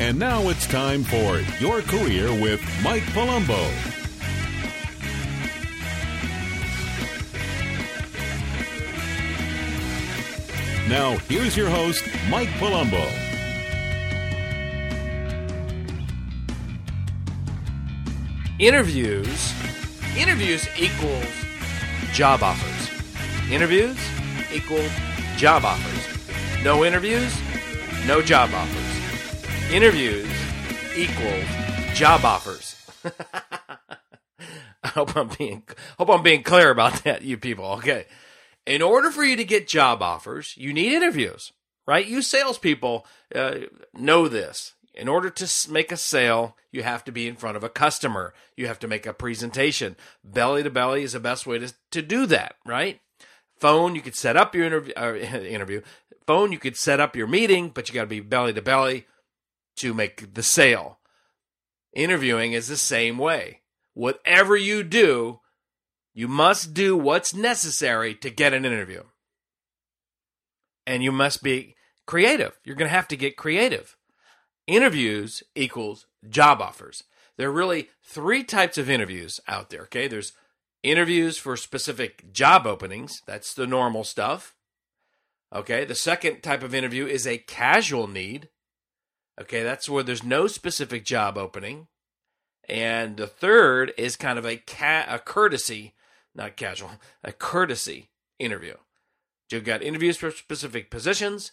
And now it's time for Your Career with Mike Palumbo. Now, here's your host, Mike Palumbo. interviews interviews equals job offers interviews equal job offers no interviews no job offers interviews equals job offers i hope i'm being hope i'm being clear about that you people okay in order for you to get job offers you need interviews right you salespeople uh, know this in order to make a sale, you have to be in front of a customer. You have to make a presentation. Belly to belly is the best way to, to do that, right? Phone, you could set up your interview, uh, interview. Phone, you could set up your meeting, but you got to be belly to belly to make the sale. Interviewing is the same way. Whatever you do, you must do what's necessary to get an interview. And you must be creative. You're going to have to get creative interviews equals job offers. There are really three types of interviews out there, okay? There's interviews for specific job openings, that's the normal stuff. Okay, the second type of interview is a casual need. Okay, that's where there's no specific job opening. And the third is kind of a ca- a courtesy, not casual, a courtesy interview. You've got interviews for specific positions,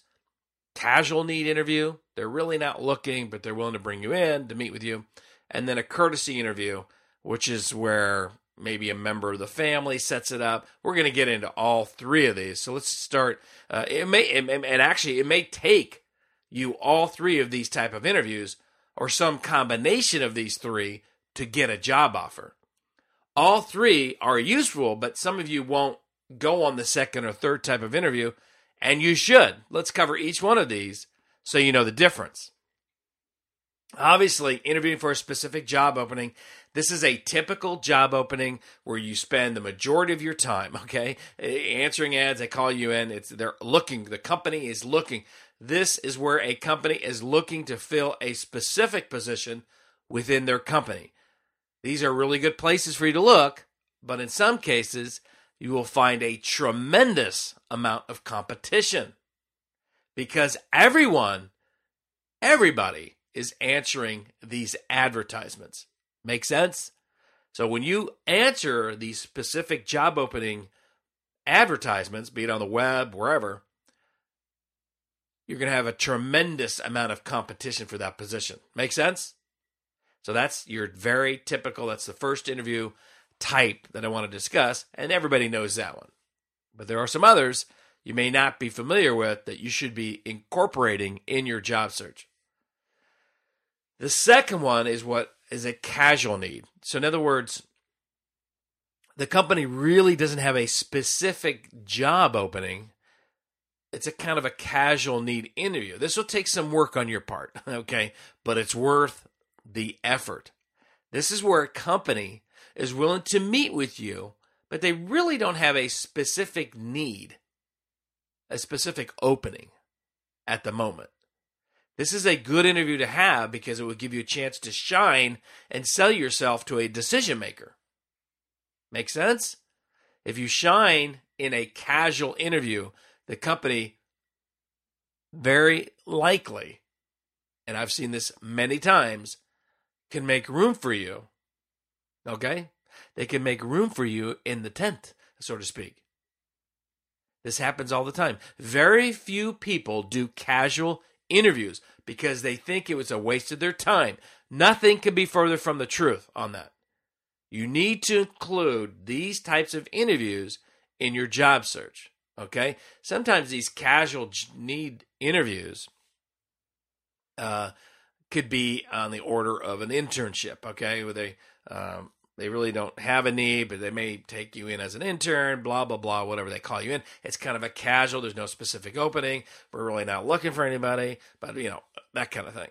casual need interview. They're really not looking, but they're willing to bring you in to meet with you. And then a courtesy interview, which is where maybe a member of the family sets it up. We're going to get into all three of these. So let's start. Uh, it may, and actually, it may take you all three of these type of interviews or some combination of these three to get a job offer. All three are useful, but some of you won't go on the second or third type of interview and you should. Let's cover each one of these so you know the difference. Obviously, interviewing for a specific job opening, this is a typical job opening where you spend the majority of your time, okay? Answering ads, they call you in, it's they're looking, the company is looking. This is where a company is looking to fill a specific position within their company. These are really good places for you to look, but in some cases, you will find a tremendous amount of competition because everyone, everybody is answering these advertisements. Make sense? So when you answer these specific job opening advertisements, be it on the web, wherever, you're going to have a tremendous amount of competition for that position. Make sense? So that's your very typical, that's the first interview type that I want to discuss, and everybody knows that one. But there are some others you may not be familiar with that you should be incorporating in your job search. The second one is what is a casual need. So, in other words, the company really doesn't have a specific job opening. It's a kind of a casual need interview. This will take some work on your part, okay? But it's worth the effort. This is where a company is willing to meet with you, but they really don't have a specific need, a specific opening at the moment. This is a good interview to have because it will give you a chance to shine and sell yourself to a decision maker. Make sense? If you shine in a casual interview, the company very likely, and I've seen this many times, can make room for you. Okay? They can make room for you in the tent, so to speak. This happens all the time. Very few people do casual interviews because they think it was a waste of their time. Nothing could be further from the truth on that. You need to include these types of interviews in your job search. Okay. Sometimes these casual need interviews uh, could be on the order of an internship. Okay. Where they, um, they really don't have a need, but they may take you in as an intern, blah, blah, blah, whatever they call you in. It's kind of a casual. There's no specific opening. We're really not looking for anybody, but you know, that kind of thing.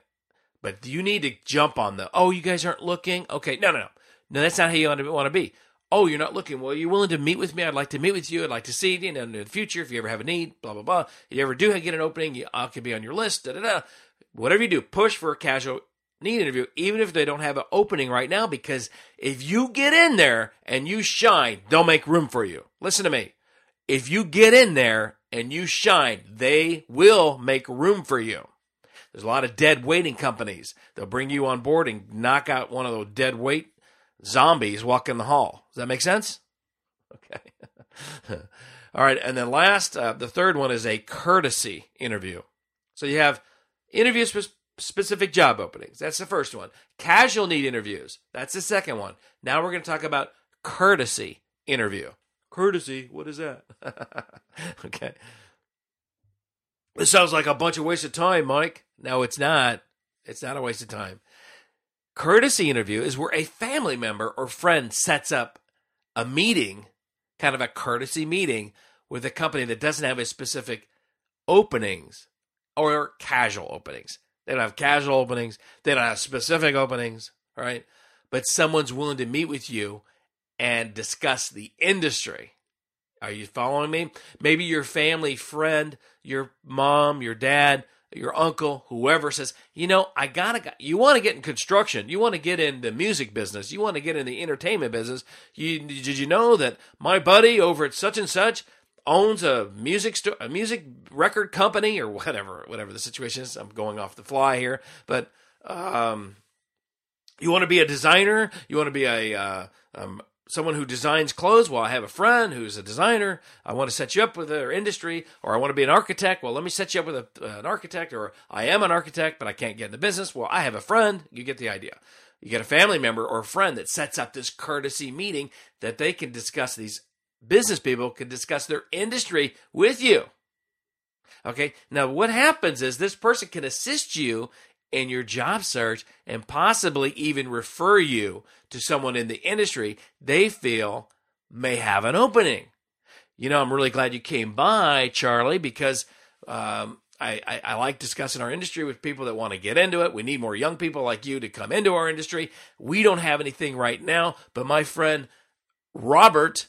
But you need to jump on the, oh, you guys aren't looking? Okay. No, no, no. No, that's not how you want to, be. Oh, you're not looking. Well, you're willing to meet with me. I'd like to meet with you. I'd like to see you in the future if you ever have a need, blah, blah, blah. If you ever do get an opening, I could be on your list, da, da, da. Whatever you do, push for a casual need interview, even if they don't have an opening right now, because if you get in there and you shine, they'll make room for you. Listen to me. If you get in there and you shine, they will make room for you. There's a lot of dead waiting companies. They'll bring you on board and knock out one of those dead weight zombies walking the hall. Does that make sense? Okay. All right. And then last, uh, the third one is a courtesy interview. So you have interviews for specific job openings. That's the first one. Casual need interviews. That's the second one. Now we're going to talk about courtesy interview. Courtesy, what is that? okay. This sounds like a bunch of wasted time, Mike. No, it's not. It's not a waste of time. Courtesy interview is where a family member or friend sets up a meeting, kind of a courtesy meeting with a company that doesn't have a specific openings or casual openings. They don't have casual openings, they don't have specific openings, right? But someone's willing to meet with you and discuss the industry. Are you following me? Maybe your family friend, your mom, your dad, your uncle, whoever says, you know, I gotta, you want to get in construction, you want to get in the music business, you want to get in the entertainment business. You, did you know that my buddy over at such and such owns a music sto- a music record company or whatever, whatever the situation is? I'm going off the fly here, but um, you want to be a designer, you want to be a uh, um, someone who designs clothes. Well, I have a friend who's a designer. I want to set you up with their industry, or I want to be an architect. Well, let me set you up with a, an architect, or I am an architect, but I can't get in the business. Well, I have a friend. You get the idea. You get a family member or a friend that sets up this courtesy meeting that they can discuss these business people can discuss their industry with you. Okay. Now, what happens is this person can assist you in your job search and possibly even refer you to someone in the industry they feel may have an opening. You know, I'm really glad you came by, Charlie, because um, I, I, I, like discussing our industry with people that want to get into it. We need more young people like you to come into our industry. We don't have anything right now, but my friend Robert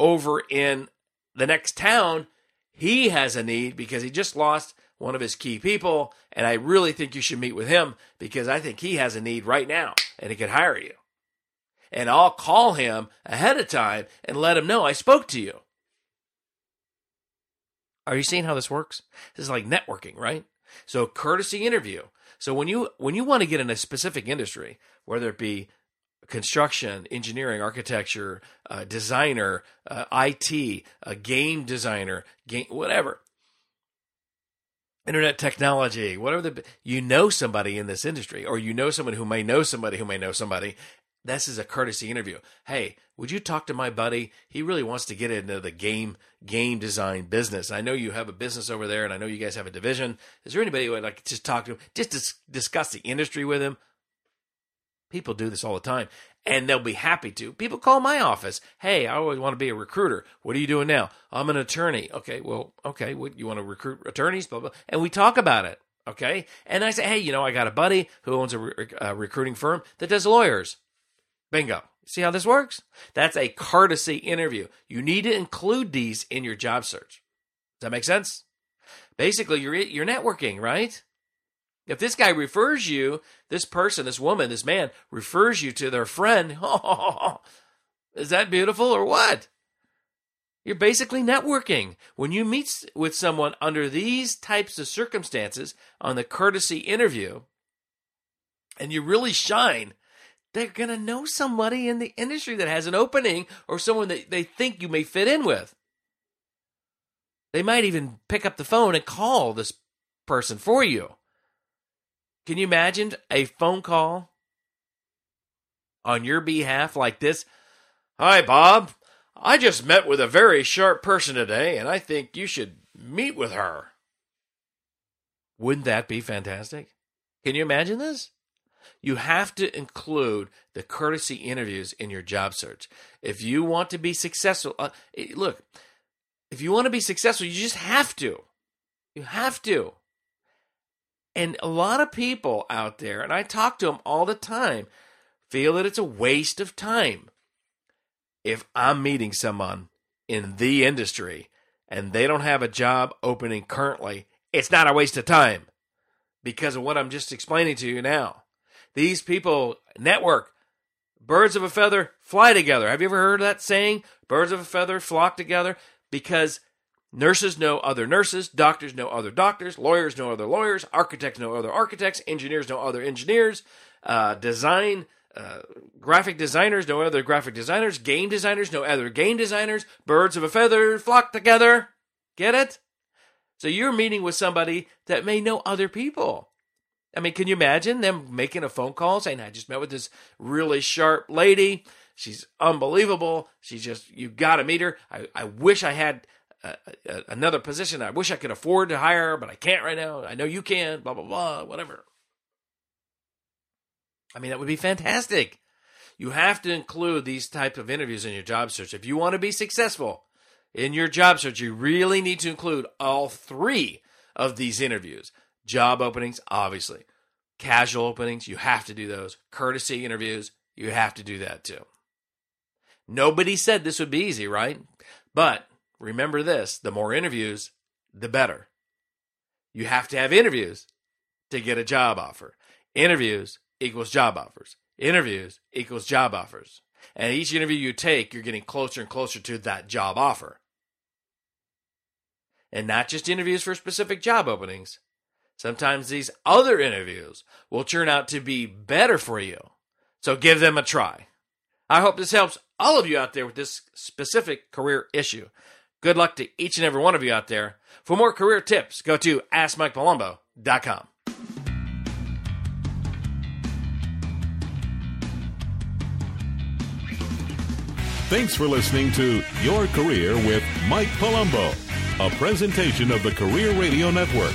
over in the next town, he has a need because he just lost one of his key people. And I really think you should meet with him because I think he has a need right now and he could hire you. And I'll call him ahead of time and let him know I spoke to you. Are you seeing how this works? This is like networking, right? So courtesy interview. So when you when you want to get in a specific industry, whether it be construction, engineering, architecture, uh, designer, uh, IT, a game designer, game whatever, internet technology, whatever the you know somebody in this industry, or you know someone who may know somebody who may know somebody. This is a courtesy interview. Hey, would you talk to my buddy? He really wants to get into the game game design business. I know you have a business over there, and I know you guys have a division. Is there anybody who would like to just talk to him, just to discuss the industry with him? People do this all the time, and they'll be happy to. People call my office. Hey, I always want to be a recruiter. What are you doing now? I'm an attorney. Okay, well, okay, what, you want to recruit attorneys? Blah blah, and we talk about it. Okay, and I say, hey, you know, I got a buddy who owns a, re- uh, a recruiting firm that does lawyers. Bingo. See how this works? That's a courtesy interview. You need to include these in your job search. Does that make sense? Basically, you're you're networking, right? If this guy refers you, this person, this woman, this man refers you to their friend, is that beautiful or what? You're basically networking. When you meet with someone under these types of circumstances on the courtesy interview, and you really shine, they're going to know somebody in the industry that has an opening or someone that they think you may fit in with. They might even pick up the phone and call this person for you. Can you imagine a phone call on your behalf like this? Hi, Bob. I just met with a very sharp person today, and I think you should meet with her. Wouldn't that be fantastic? Can you imagine this? You have to include the courtesy interviews in your job search. If you want to be successful, uh, look, if you want to be successful, you just have to. You have to. And a lot of people out there, and I talk to them all the time, feel that it's a waste of time. If I'm meeting someone in the industry and they don't have a job opening currently, it's not a waste of time because of what I'm just explaining to you now. These people network. Birds of a feather fly together. Have you ever heard that saying? Birds of a feather flock together because nurses know other nurses, doctors know other doctors, lawyers know other lawyers, architects know other architects, engineers know other engineers, uh, design uh, graphic designers know other graphic designers, game designers know other game designers. Birds of a feather flock together. Get it? So you're meeting with somebody that may know other people. I mean, can you imagine them making a phone call saying, I just met with this really sharp lady. She's unbelievable. She's just, you got to meet her. I, I wish I had a, another position. I wish I could afford to hire but I can't right now. I know you can, blah, blah, blah, whatever. I mean, that would be fantastic. You have to include these types of interviews in your job search. If you want to be successful in your job search, you really need to include all three of these interviews job openings, obviously. Casual openings, you have to do those. Courtesy interviews, you have to do that too. Nobody said this would be easy, right? But remember this the more interviews, the better. You have to have interviews to get a job offer. Interviews equals job offers. Interviews equals job offers. And each interview you take, you're getting closer and closer to that job offer. And not just interviews for specific job openings, Sometimes these other interviews will turn out to be better for you. So give them a try. I hope this helps all of you out there with this specific career issue. Good luck to each and every one of you out there. For more career tips, go to AskMikePalumbo.com. Thanks for listening to Your Career with Mike Palumbo, a presentation of the Career Radio Network.